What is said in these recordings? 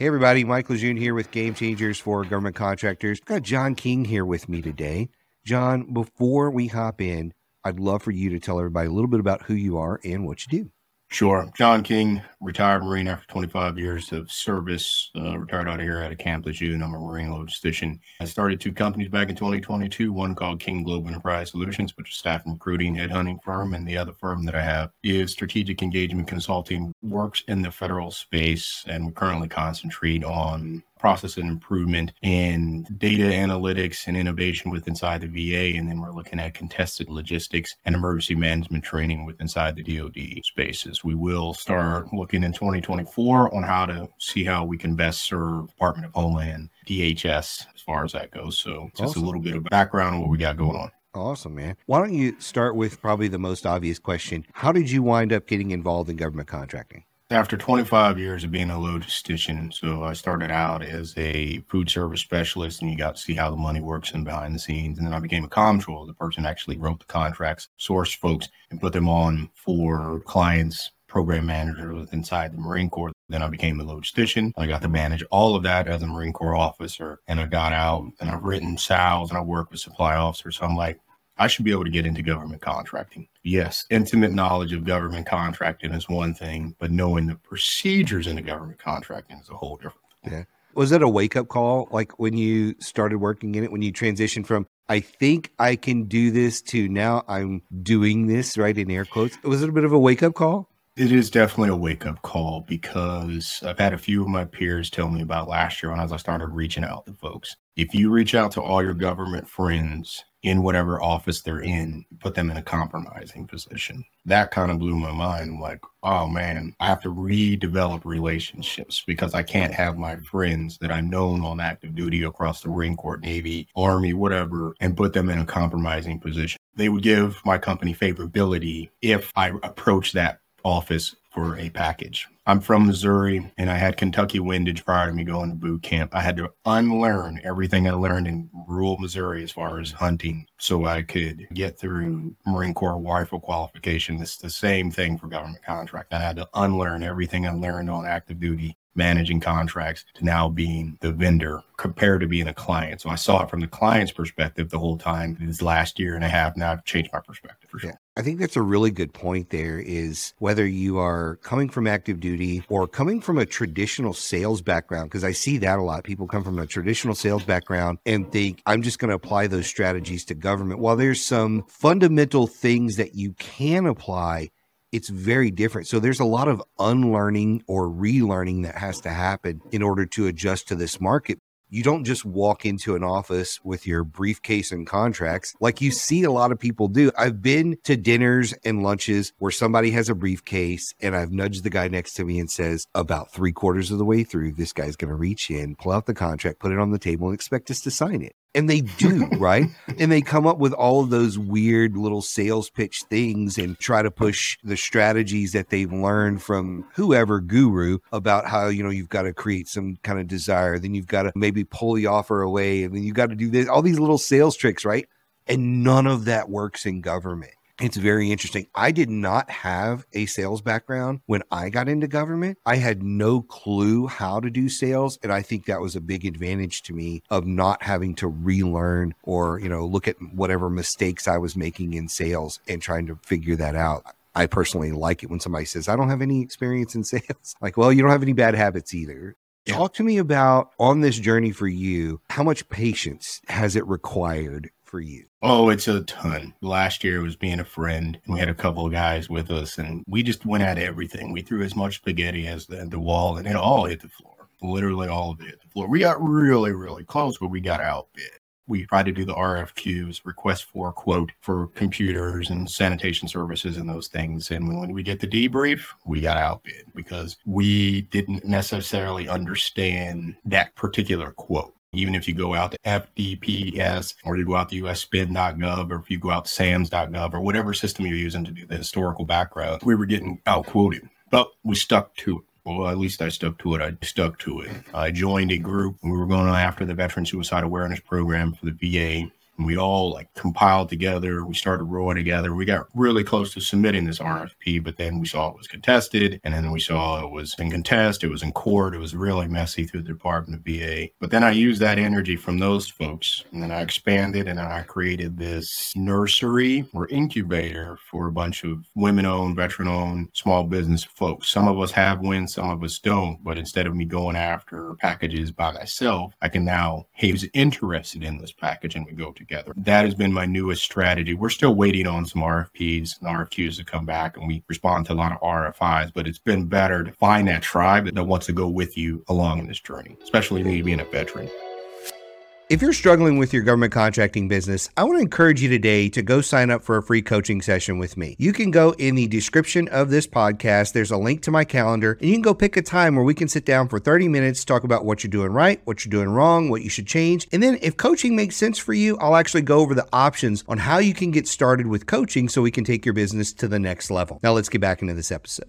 Hey, everybody. Mike Lejeune here with Game Changers for Government Contractors. Got John King here with me today. John, before we hop in, I'd love for you to tell everybody a little bit about who you are and what you do. Sure. John King, retired Marine after 25 years of service, uh, retired out of here at a Camp Lejeune. I'm a Marine logistician. I started two companies back in 2022, one called King Global Enterprise Solutions, which is staff and recruiting headhunting firm. And the other firm that I have is Strategic Engagement Consulting, works in the federal space. And we currently concentrate on process and improvement and data analytics and innovation with inside the VA. And then we're looking at contested logistics and emergency management training with inside the DoD spaces. We will start looking in 2024 on how to see how we can best serve Department of Homeland, DHS, as far as that goes. So just awesome. a little bit of background on what we got going on. Awesome, man. Why don't you start with probably the most obvious question? How did you wind up getting involved in government contracting? After 25 years of being a logistician, so I started out as a food service specialist, and you got to see how the money works and behind the scenes. And then I became a comptroller, the person actually wrote the contracts, sourced folks, and put them on for clients, program managers inside the Marine Corps. Then I became a logistician. I got to manage all of that as a Marine Corps officer, and I got out and I've written SALs and I work with supply officers. So I'm like, I should be able to get into government contracting. Yes, intimate knowledge of government contracting is one thing, but knowing the procedures in the government contracting is a whole different thing. Yeah. Was it a wake up call like when you started working in it, when you transitioned from, I think I can do this to now I'm doing this, right? In air quotes. Was it a bit of a wake up call? It is definitely a wake up call because I've had a few of my peers tell me about last year when as I started reaching out to folks. If you reach out to all your government friends in whatever office they're in, mm-hmm. put them in a compromising position. That kind of blew my mind. Like, oh man, I have to redevelop relationships because I can't have my friends that I've known on active duty across the Marine Corps, Navy, Army, whatever, and put them in a compromising position. They would give my company favorability if I approach that office for a package. I'm from Missouri and I had Kentucky windage prior to me going to boot camp. I had to unlearn everything I learned in rural Missouri as far as hunting so I could get through Marine Corps rifle qualification. It's the same thing for government contract. I had to unlearn everything I learned on active duty managing contracts to now being the vendor compared to being a client. So I saw it from the client's perspective the whole time. This last year and a half now I've changed my perspective for sure. Yeah. I think that's a really good point there is whether you are coming from active duty or coming from a traditional sales background, because I see that a lot. People come from a traditional sales background and think, I'm just going to apply those strategies to government. While there's some fundamental things that you can apply, it's very different. So there's a lot of unlearning or relearning that has to happen in order to adjust to this market. You don't just walk into an office with your briefcase and contracts like you see a lot of people do. I've been to dinners and lunches where somebody has a briefcase and I've nudged the guy next to me and says, about three quarters of the way through, this guy's going to reach in, pull out the contract, put it on the table, and expect us to sign it. And they do, right? And they come up with all of those weird little sales pitch things and try to push the strategies that they've learned from whoever guru about how, you know, you've got to create some kind of desire. Then you've got to maybe pull the offer away. And then you've got to do this, all these little sales tricks, right? And none of that works in government. It's very interesting. I did not have a sales background when I got into government. I had no clue how to do sales. And I think that was a big advantage to me of not having to relearn or, you know, look at whatever mistakes I was making in sales and trying to figure that out. I personally like it when somebody says, I don't have any experience in sales. Like, well, you don't have any bad habits either. Yeah. Talk to me about on this journey for you, how much patience has it required for you? Oh, it's a ton. Last year was being a friend, and we had a couple of guys with us, and we just went at everything. We threw as much spaghetti as the, the wall, and it all hit the floor. Literally all of it the floor. We got really, really close, but we got outbid. We tried to do the RFQs, request for quote for computers and sanitation services and those things. And when we get the debrief, we got outbid because we didn't necessarily understand that particular quote. Even if you go out to FPDS or you go out to USAspending.gov or if you go out to SAMS.gov or whatever system you're using to do the historical background, we were getting outquoted, but we stuck to it. Well, at least I stuck to it. I stuck to it. I joined a group. We were going after the Veteran Suicide Awareness Program for the VA And we all like compiled together. We started rowing together. We got really close to submitting this RFP, but then we saw it was contested. And then we saw it was in contest. It was in court. It was really messy through the Department of VA. But then I used that energy from those folks and then I expanded and I created this nursery or incubator for a bunch of women owned, veteran owned small business folks. Some of us have wins, some of us don't. But instead of me going after packages by myself, I can now, hey, interested in this package and we go together. That has been my newest strategy. We're still waiting on some RFPs and RFQs to come back and we respond to a lot of RFIs, but it's been better to find that tribe that wants to go with you along in this journey, especially me being a veteran. If you're struggling with your government contracting business, I want to encourage you today to go sign up for a free coaching session with me. You can go in the description of this podcast. There's a link to my calendar, and you can go pick a time where we can sit down for 30 minutes, talk about what you're doing right, what you're doing wrong, what you should change. And then if coaching makes sense for you, I'll actually go over the options on how you can get started with coaching so we can take your business to the next level. Now, let's get back into this episode.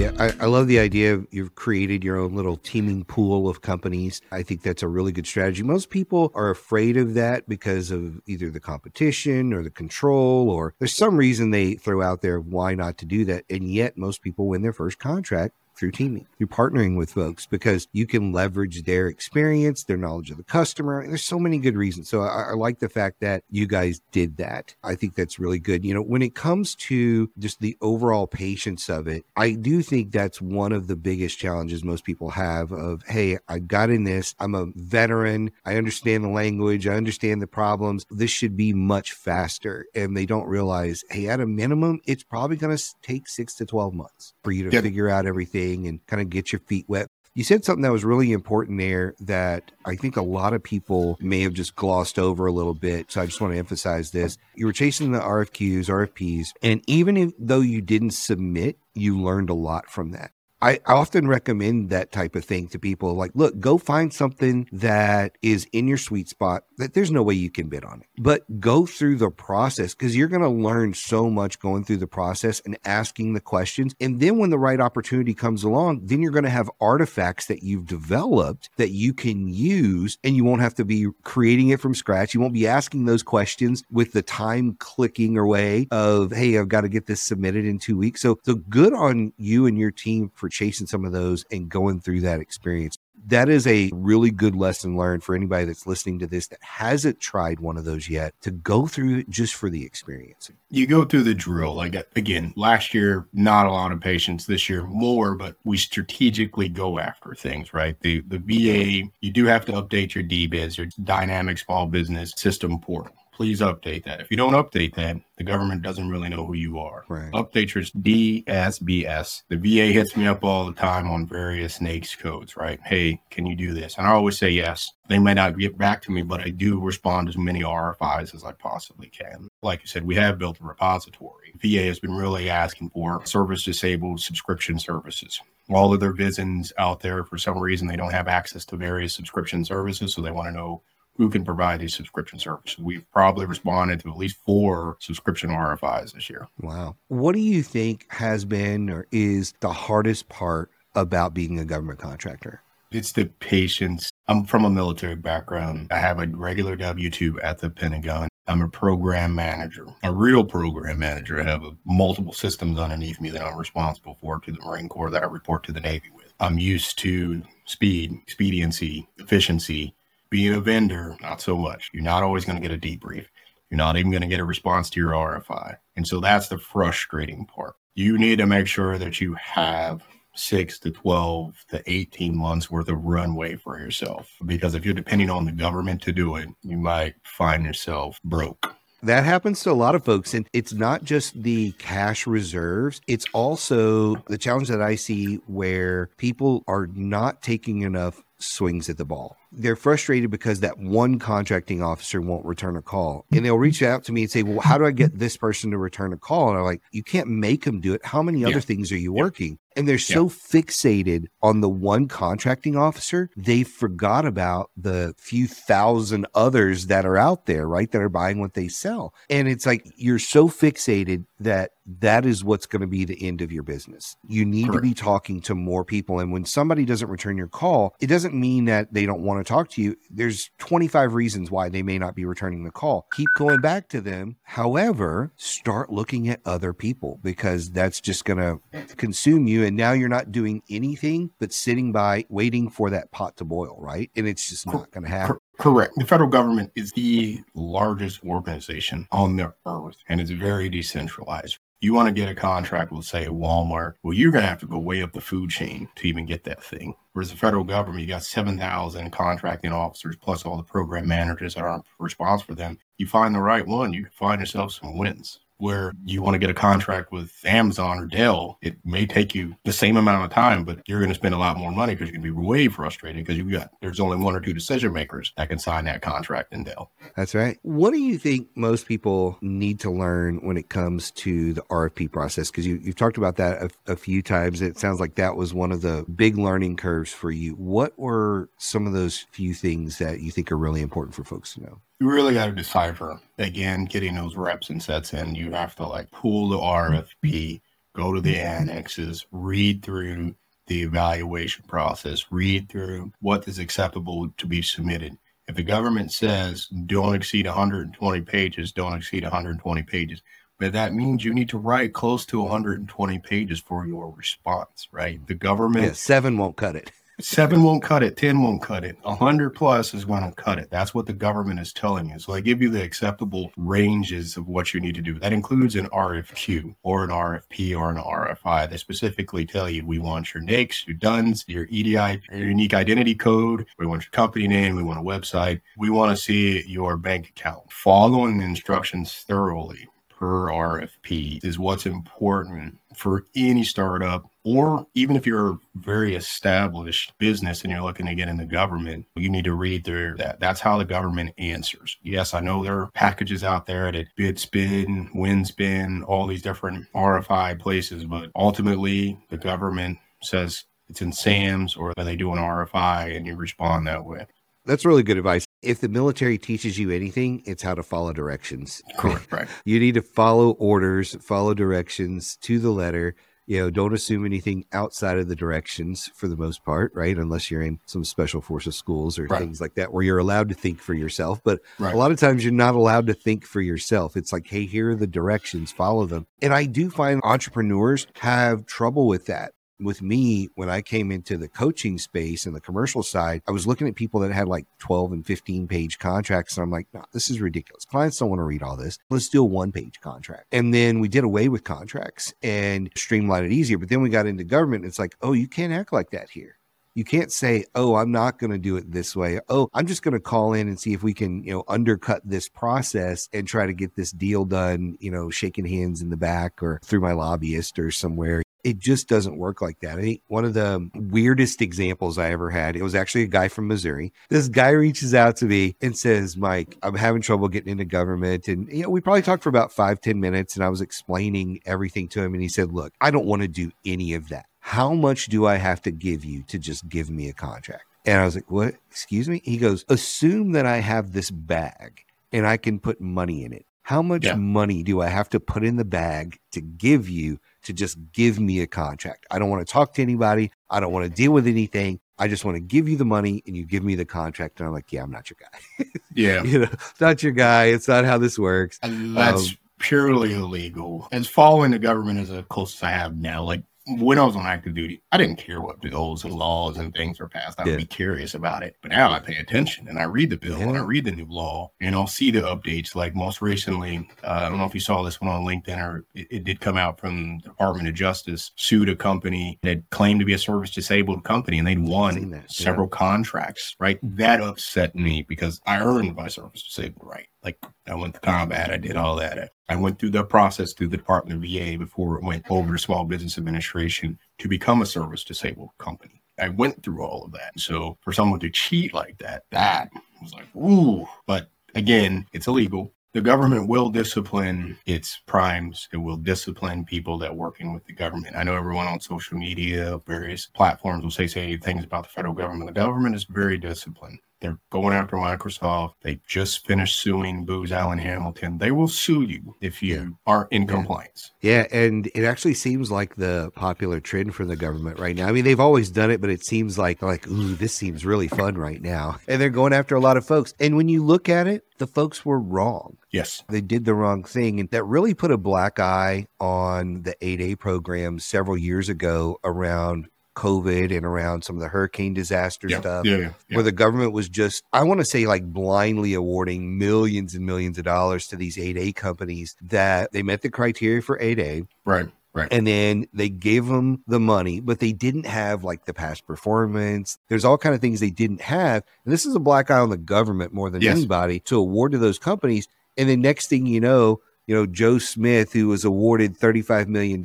Yeah, I, I, love the idea of you've created your own little teaming pool of companies. I think that's a really good strategy. Most people are afraid of that because of either the competition or the control, or there's some reason they throw out there why not to do that. And yet, most people win their first contract through teaming, through partnering with folks because you can leverage their experience, their knowledge of the customer. There's so many good reasons. So I, I, like the fact that you guys did that. I think that's really good. You know, when it comes to just the overall patience of it, I do think that's one of the biggest challenges most people have of, hey, I got in this. I'm a veteran. I understand the language. I understand the problems. This should be much faster. And they don't realize, hey, at a minimum, it's probably going to take six to 12 months for you to yep. figure out everything and kind of get your feet wet. You said something that was really important there that I think a lot of people may have just glossed over a little bit. So I just want to emphasize this. You were chasing the RFQs, RFPs, and even if, though you didn't submit, you learned a lot from that. I often recommend that type of thing to people like, look, go find something that is in your sweet spot that there's no way you can bid on it, but go through the process because you're going to learn so much going through the process and asking the questions. And then when the right opportunity comes along, then you're going to have artifacts that you've developed that you can use and you won't have to be creating it from scratch. You won't be asking those questions with the time clicking away of, hey, I've got to get this submitted in two weeks. So, so good on you and your team for chasing some of those and going through that experience. That is a really good lesson learned for anybody that's listening to this that hasn't tried one of those yet to go through it just for the experience. You go through the drill. Like again, last year, not a lot of patience. This year, more, but we strategically go after things, right? The the VA, you do have to update your DBIS, your dynamic small business system portal please update that. If you don't update that, the government doesn't really know who you are. Right. Update your DSBS. The VA hits me up all the time on various NAICS codes, right? Hey, can you do this? And I always say yes. They may not get back to me, but I do respond as many RFIs as I possibly can. Like I said, we have built a repository. VA has been really asking for service disabled subscription services all of their VISNs out there for some reason they don't have access to various subscription services so they want to know who can provide these subscription services. We've probably responded to at least four subscription RFIs this year. Wow. What do you think has been or is the hardest part about being a government contractor? It's the patience. I'm from a military background. I have a regular W 2 at the Pentagon. I'm a program manager, a real program manager. I have a, multiple systems underneath me that I'm responsible for to the Marine Corps that I report to the Navy with. I'm used to speed, expediency, efficiency, being a vendor, not so much. You're not always going to get a debrief. You're not even going to get a response to your RFI. And so that's the frustrating part. You need to make sure that you have six to 12 to 18 months worth of runway for yourself. Because if you're depending on the government to do it, you might find yourself broke. That happens to a lot of folks. And it's not just the cash reserves, it's also the challenge that I see where people are not taking enough swings at the ball they're frustrated because that one contracting officer won't return a call. And they'll reach out to me and say, Well, how do I get this person to return a call? And I'm like, You can't make them do it. How many other yeah. things are you yeah. working? And they're so yeah. fixated on the one contracting officer, they forgot about the few thousand others that are out there, right? That are buying what they sell. And it's like you're so fixated that that is what's going to be the end of your business. You need Correct. to be talking to more people. And when somebody doesn't return your call, it doesn't doesn't mean that they don't want to talk to you. There's 25 reasons why they may not be returning the call. Keep going back to them. However, start looking at other people because that's just going to consume you. And now you're not doing anything but sitting by waiting for that pot to boil, right? And it's just not going to happen. Correct. The federal government is the largest organization on the earth and it's very decentralized. You want to get a contract with, say, Walmart, well, you're going to have to go way up the food chain to even get that thing. Whereas the federal government, you got 7,000 contracting officers plus all the program managers that are responsible for them. You find the right one, you can find yourself some wins where you want to get a contract with Amazon or Dell, it may take you the same amount of time, but you're going to spend a lot more money because you're going to be way frustrated because you've got there's only one or two decision makers that can sign that contract in Dell. That's right. What do you think most people need to learn when it comes to the RFP process? Because you, you've talked about that a, a few times. It sounds like that was one of the big learning curves for you. What were some of those few things that you think are really important for folks to know? You really got to decipher again getting those reps and sets in. You have to like pull the rfp go to the annexes read through the evaluation process read through what is acceptable to be submitted. If the government says don't exceed 120 pages don't exceed 120 pages but that means you need to write close to 120 pages for your response right? The government yeah, seven won't cut it Seven won't cut it. 10 won't cut it. A 100 plus is going to cut it. That's what the government is telling you. So they give you the acceptable ranges of what you need to do. That includes an RFQ or an RFP or an RFI. They specifically tell you we want your NAICS, your DUNS, your EDI, your unique identity code. We want your company name. We want a website. We want to see your bank account. Following the instructions thoroughly per RFP is what's important for any startup or even if you're a very established business and you're looking to get in the government, you need to read through that. That's how the government answers. Yes, I know there are packages out there that BidSpin, WinSpin, all these different RFI places, but ultimately the government says it's in SAMS or they do an RFI and you respond that way. That's really good advice. If the military teaches you anything, it's how to follow directions. Correct. Right. you need to follow orders, follow directions to the letter you know, don't assume anything outside of the directions for the most part, right? Unless you're in some special forces schools or right. things like that where you're allowed to think for yourself. But right. a lot of times you're not allowed to think for yourself. It's like, hey, here are the directions, follow them. And I do find entrepreneurs have trouble with that with me, when I came into the coaching space and the commercial side, I was looking at people that had like 12 and 15 page contracts. And I'm like, no, this is ridiculous. Clients don't want to read all this. Let's do a one page contract. And then we did away with contracts and streamlined it easier. But then we got into government. And it's like, oh, you can't act like that here. You can't say, "Oh, I'm not going to do it this way." Oh, I'm just going to call in and see if we can, you know, undercut this process and try to get this deal done, you know, shaking hands in the back or through my lobbyist or somewhere it just doesn't work like that. I think one of the weirdest examples I ever had, it was actually a guy from Missouri. This guy reaches out to me and says, Mike, I'm having trouble getting into government. And, you know, we probably talked for about five ten minutes and I was explaining everything to him. And he said, Look, I don't want to do any of that. How much do I have to give you to just give me a contract? And I was like, What? Excuse me? He goes, Assume that I have this bag and I can put money in it. How much yeah. money do I have to put in the bag to give you to just give me a contract? I don't want to talk to anybody. I don't want to deal with anything. I just want to give you the money and you give me the contract. And I'm like, yeah, I'm not your guy. yeah. you know, not your guy. It's not how this works. And that's um, purely illegal. And following the government as close as I have now, like when I was on active duty, I didn't care what bills and laws and things were passed. I'd yeah. be curious about it. But now I pay attention and I read the bill yeah. and I read the new law and I'll see the updates. Like most recently, uh, I don't know if you saw this one on LinkedIn or it, it, did come out from the Department of Justice sued a company that claimed to be a service disabled company and they'd won several yeah. contracts, right? That upset me because I earned my service disabled right. Like I went to combat, I did all that. I went through the process through the Department of VA before it went over to Small Business Administration to become a service disabled company. I went through all of that. So for someone to cheat like that, that was like, ooh. But again, it's illegal. The government will discipline its primes. It will discipline people that working with the government. I know everyone on social media, various platforms will say say things about the federal government. The government is very disciplined They're going after Microsoft. They just finished suing Booz Allen Hamilton. They will sue you if you Yeah. aren't in Yeah. compliance. Yeah, and it actually seems like the popular trend for the government right now. I mean, they've always done it, but it seems like like, ooh, this seems really fun right now. And they're going after a lot of folks. And when you look at it, the folks were wrong. Yes. They did the wrong thing. And that really put a black eye on the 8A program several years ago around COVID and around some of the hurricane disaster Yeah. stuff Yeah. yeah, yeah. where the government was just, I want to say, like blindly awarding millions and millions of dollars to these 8A companies that they met the criteria for 8A Right. Right. and then they gave them the money, but they didn't have like the past performance. There's all kind of things they didn't have. And this is a black eye on the government more than Yes. anybody to award to those companies. And then next thing you know, you know, Joe Smith, who was awarded $35 million,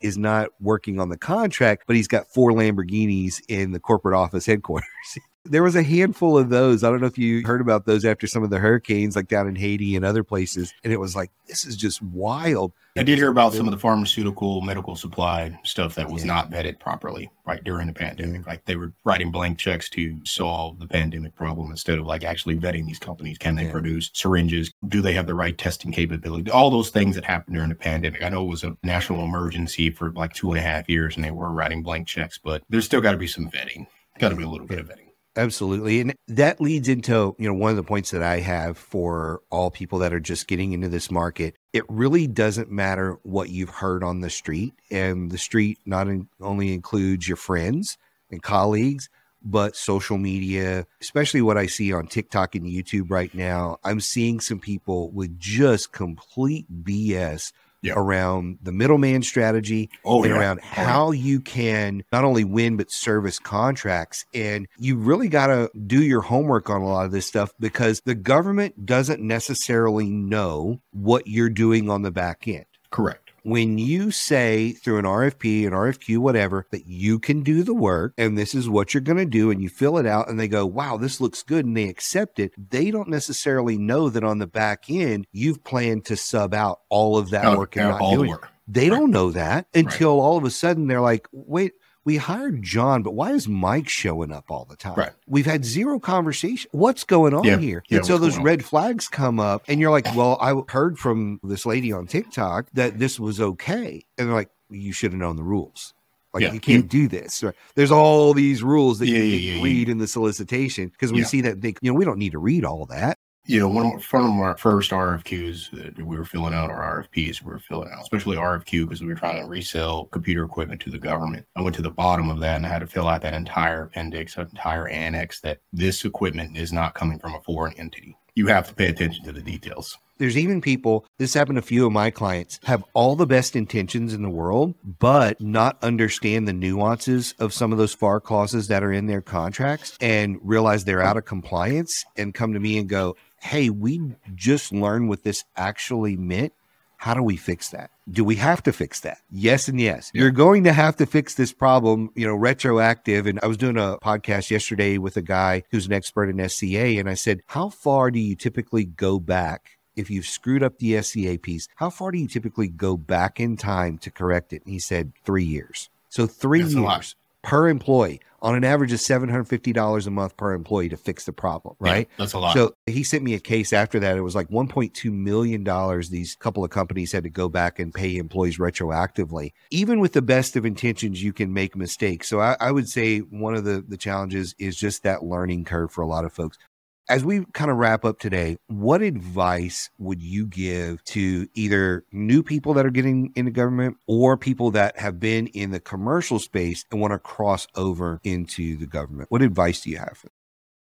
is not working on the contract, but he's got four Lamborghinis in the corporate office headquarters. There was a handful of those. I don't know if you heard about those after some of the hurricanes, like down in Haiti and other places. And it was like, this is just wild. I did hear about some of the pharmaceutical medical supply stuff that was Yeah. not vetted properly right during the pandemic. Like they were writing blank checks to solve the pandemic problem instead of like actually vetting these companies. Can they Yeah. produce syringes? Do they have the right testing capability? All those things that happened during the pandemic. I know it was a national emergency for like two and a half years and they were writing blank checks, but there's still got to be some vetting. Got to be a little bit of vetting. Absolutely. And that leads into, you know, one of the points that I have for all people that are just getting into this market. It really doesn't matter what you've heard on the street. And the street not in, only includes your friends and colleagues, but social media, especially what I see on TikTok and YouTube right now. I'm seeing some people with just complete BS Yeah. around the middleman strategy Oh, and yeah. around Oh, yeah. how you can not only win but service contracts and you really got to do your homework on a lot of this stuff because the government doesn't necessarily know what you're doing on the back end Correct. When you say through an RFP, an RFQ, whatever, that you can do the work and this is what you're going to do, and you fill it out and they go, wow, this looks good, and they accept it, they don't necessarily know that on the back end, you've planned to sub out all of that work and not all the work. They Right. don't know that until all of a sudden they're like, wait, we hired John, but why is Mike showing up all the time? Right. We've had zero conversation. What's going on Yeah. here? Yeah, and so those on? red flags come up, and you're like, well, I heard from this lady on TikTok that this was okay. And they're like, you should have known the rules. Like, Yeah. you can't do this. Right? There's all these rules that Yeah, you yeah, can yeah, yeah. read in the solicitation because we see that they, you know, we don't need to read all that. You know, one of, our first RFQs that we were filling out, or RFPs we were filling out, especially RFQ because we were trying to resell computer equipment to the government. I went to the bottom of that and I had to fill out that entire appendix, that entire annex that this equipment is not coming from a foreign entity. You have to pay attention to the details. There's even people, this happened to a few of my clients, have all the best intentions in the world, but not understand the nuances of some of those FAR clauses that are in their contracts and realize they're out of compliance and come to me and go, Hey, we just learned what this actually meant. How do we fix that? Do we have to fix that? Yes and yes. Yeah. You're going to have to fix this problem, you know, retroactive. And I was doing a podcast yesterday with a guy who's an expert in SCA. And I said, How far do you typically go back if you've screwed up the SCA piece? How far do you typically go back in time to correct it? And he said, Three years. So three That's a lot. years per employee on an average of $750 a month per employee to fix the problem, Yeah, right? that's a lot. So he sent me a case after that. It was like $1.2 million. These couple of companies had to go back and pay employees retroactively. Even with the best of intentions, you can make mistakes. So I, I would say one of the, the challenges is just that learning curve for a lot of folks. As we kind of wrap up today, what advice would you give to either new people that are getting into government or people that have been in the commercial space and want to cross over into the government? What advice do you have? for them?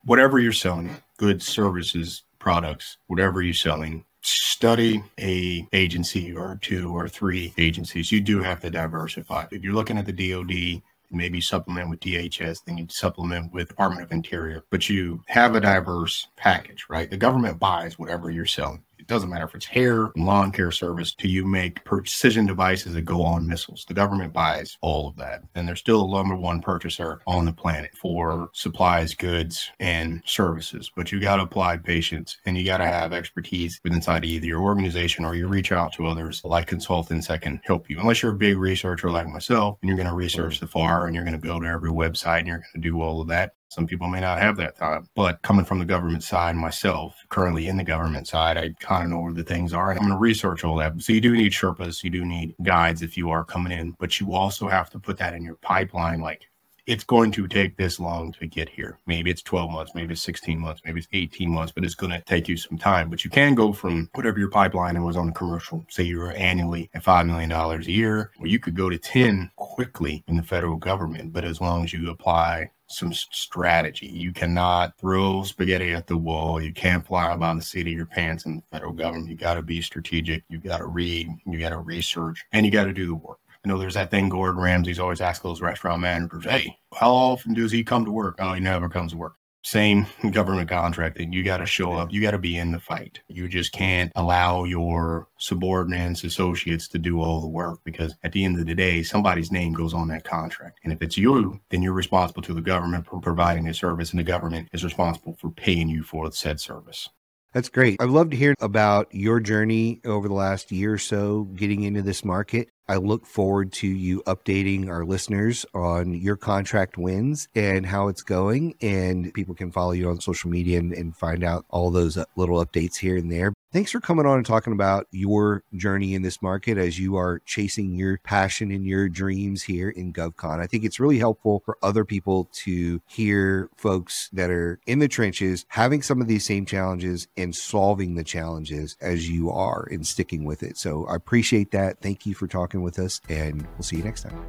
whatever you're selling, goods, services, products, whatever you're selling, study a agency or two or three agencies. You do have to diversify. If you're looking at the DoD, maybe supplement with DHS, then you supplement with Department of Interior, but you have a diverse package, right? The government buys whatever you're selling. Doesn't matter if it's hair, lawn care service, do you make precision devices that go on missiles? The government buys all of that. And they're still the number one purchaser on the planet for supplies, goods, and services. But you got to apply patience and you got to have expertise within inside either your organization or you reach out to others like consultants that can help you. Unless you're a big researcher like myself and you're going to research mm. the FAR and you're going to go to every website and you're going to do all of that. Some people may not have that time. But coming from the government side myself, currently in the government side, I kind of know where the things are. And I'm going to research all that. So you do need Sherpas, you do need guides if you are coming in, but you also have to put that in your pipeline. Like it's going to take this long to get here. Maybe it's 12 months, maybe it's 16 months, maybe it's 18 months, but it's going to take you some time. But you can go from whatever your pipeline was on the commercial, say you were annually at $5 million a year, or you could go to 10 quickly in the federal government. But as long as you apply some strategy. You cannot throw spaghetti at the wall. You can't fly by the seat of your pants in the federal government. You got to be strategic. You got to read. You got to research, and you got to do the work. I know there's that thing Gordon Ramsay's always asked those restaurant managers, "Hey, how often does he come to work?" Oh, he never comes to work. Same government contracting. You got to show up. You got to be in the fight. You just can't allow your subordinates, associates to do all the work because at the end of the day, somebody's name goes on that contract. And if it's you, then you're responsible to the government for providing a service, and the government is responsible for paying you for said service. That's great. I'd love to hear about your journey over the last year or so getting into this market. I look forward to you updating our listeners on your contract wins and how it's going. And people can follow you on social media and, and find out all those uh, little updates here and there. Thanks for coming on and talking about your journey in this market as you are chasing your passion and your dreams here in GovCon. I think it's really helpful for other people to hear folks that are in the trenches having some of these same challenges and solving the challenges as you are and sticking with it. So I appreciate that. Thank you for talking with us, and we'll see you next time.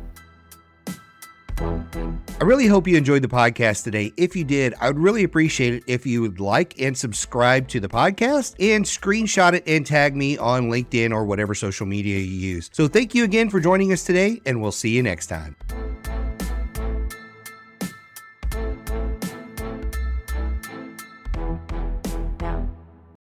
I really hope you enjoyed the podcast today. If you did, I would really appreciate it if you would like and subscribe to the podcast and screenshot it and tag me on LinkedIn or whatever social media you use. So thank you again for joining us today, and we'll see you next time.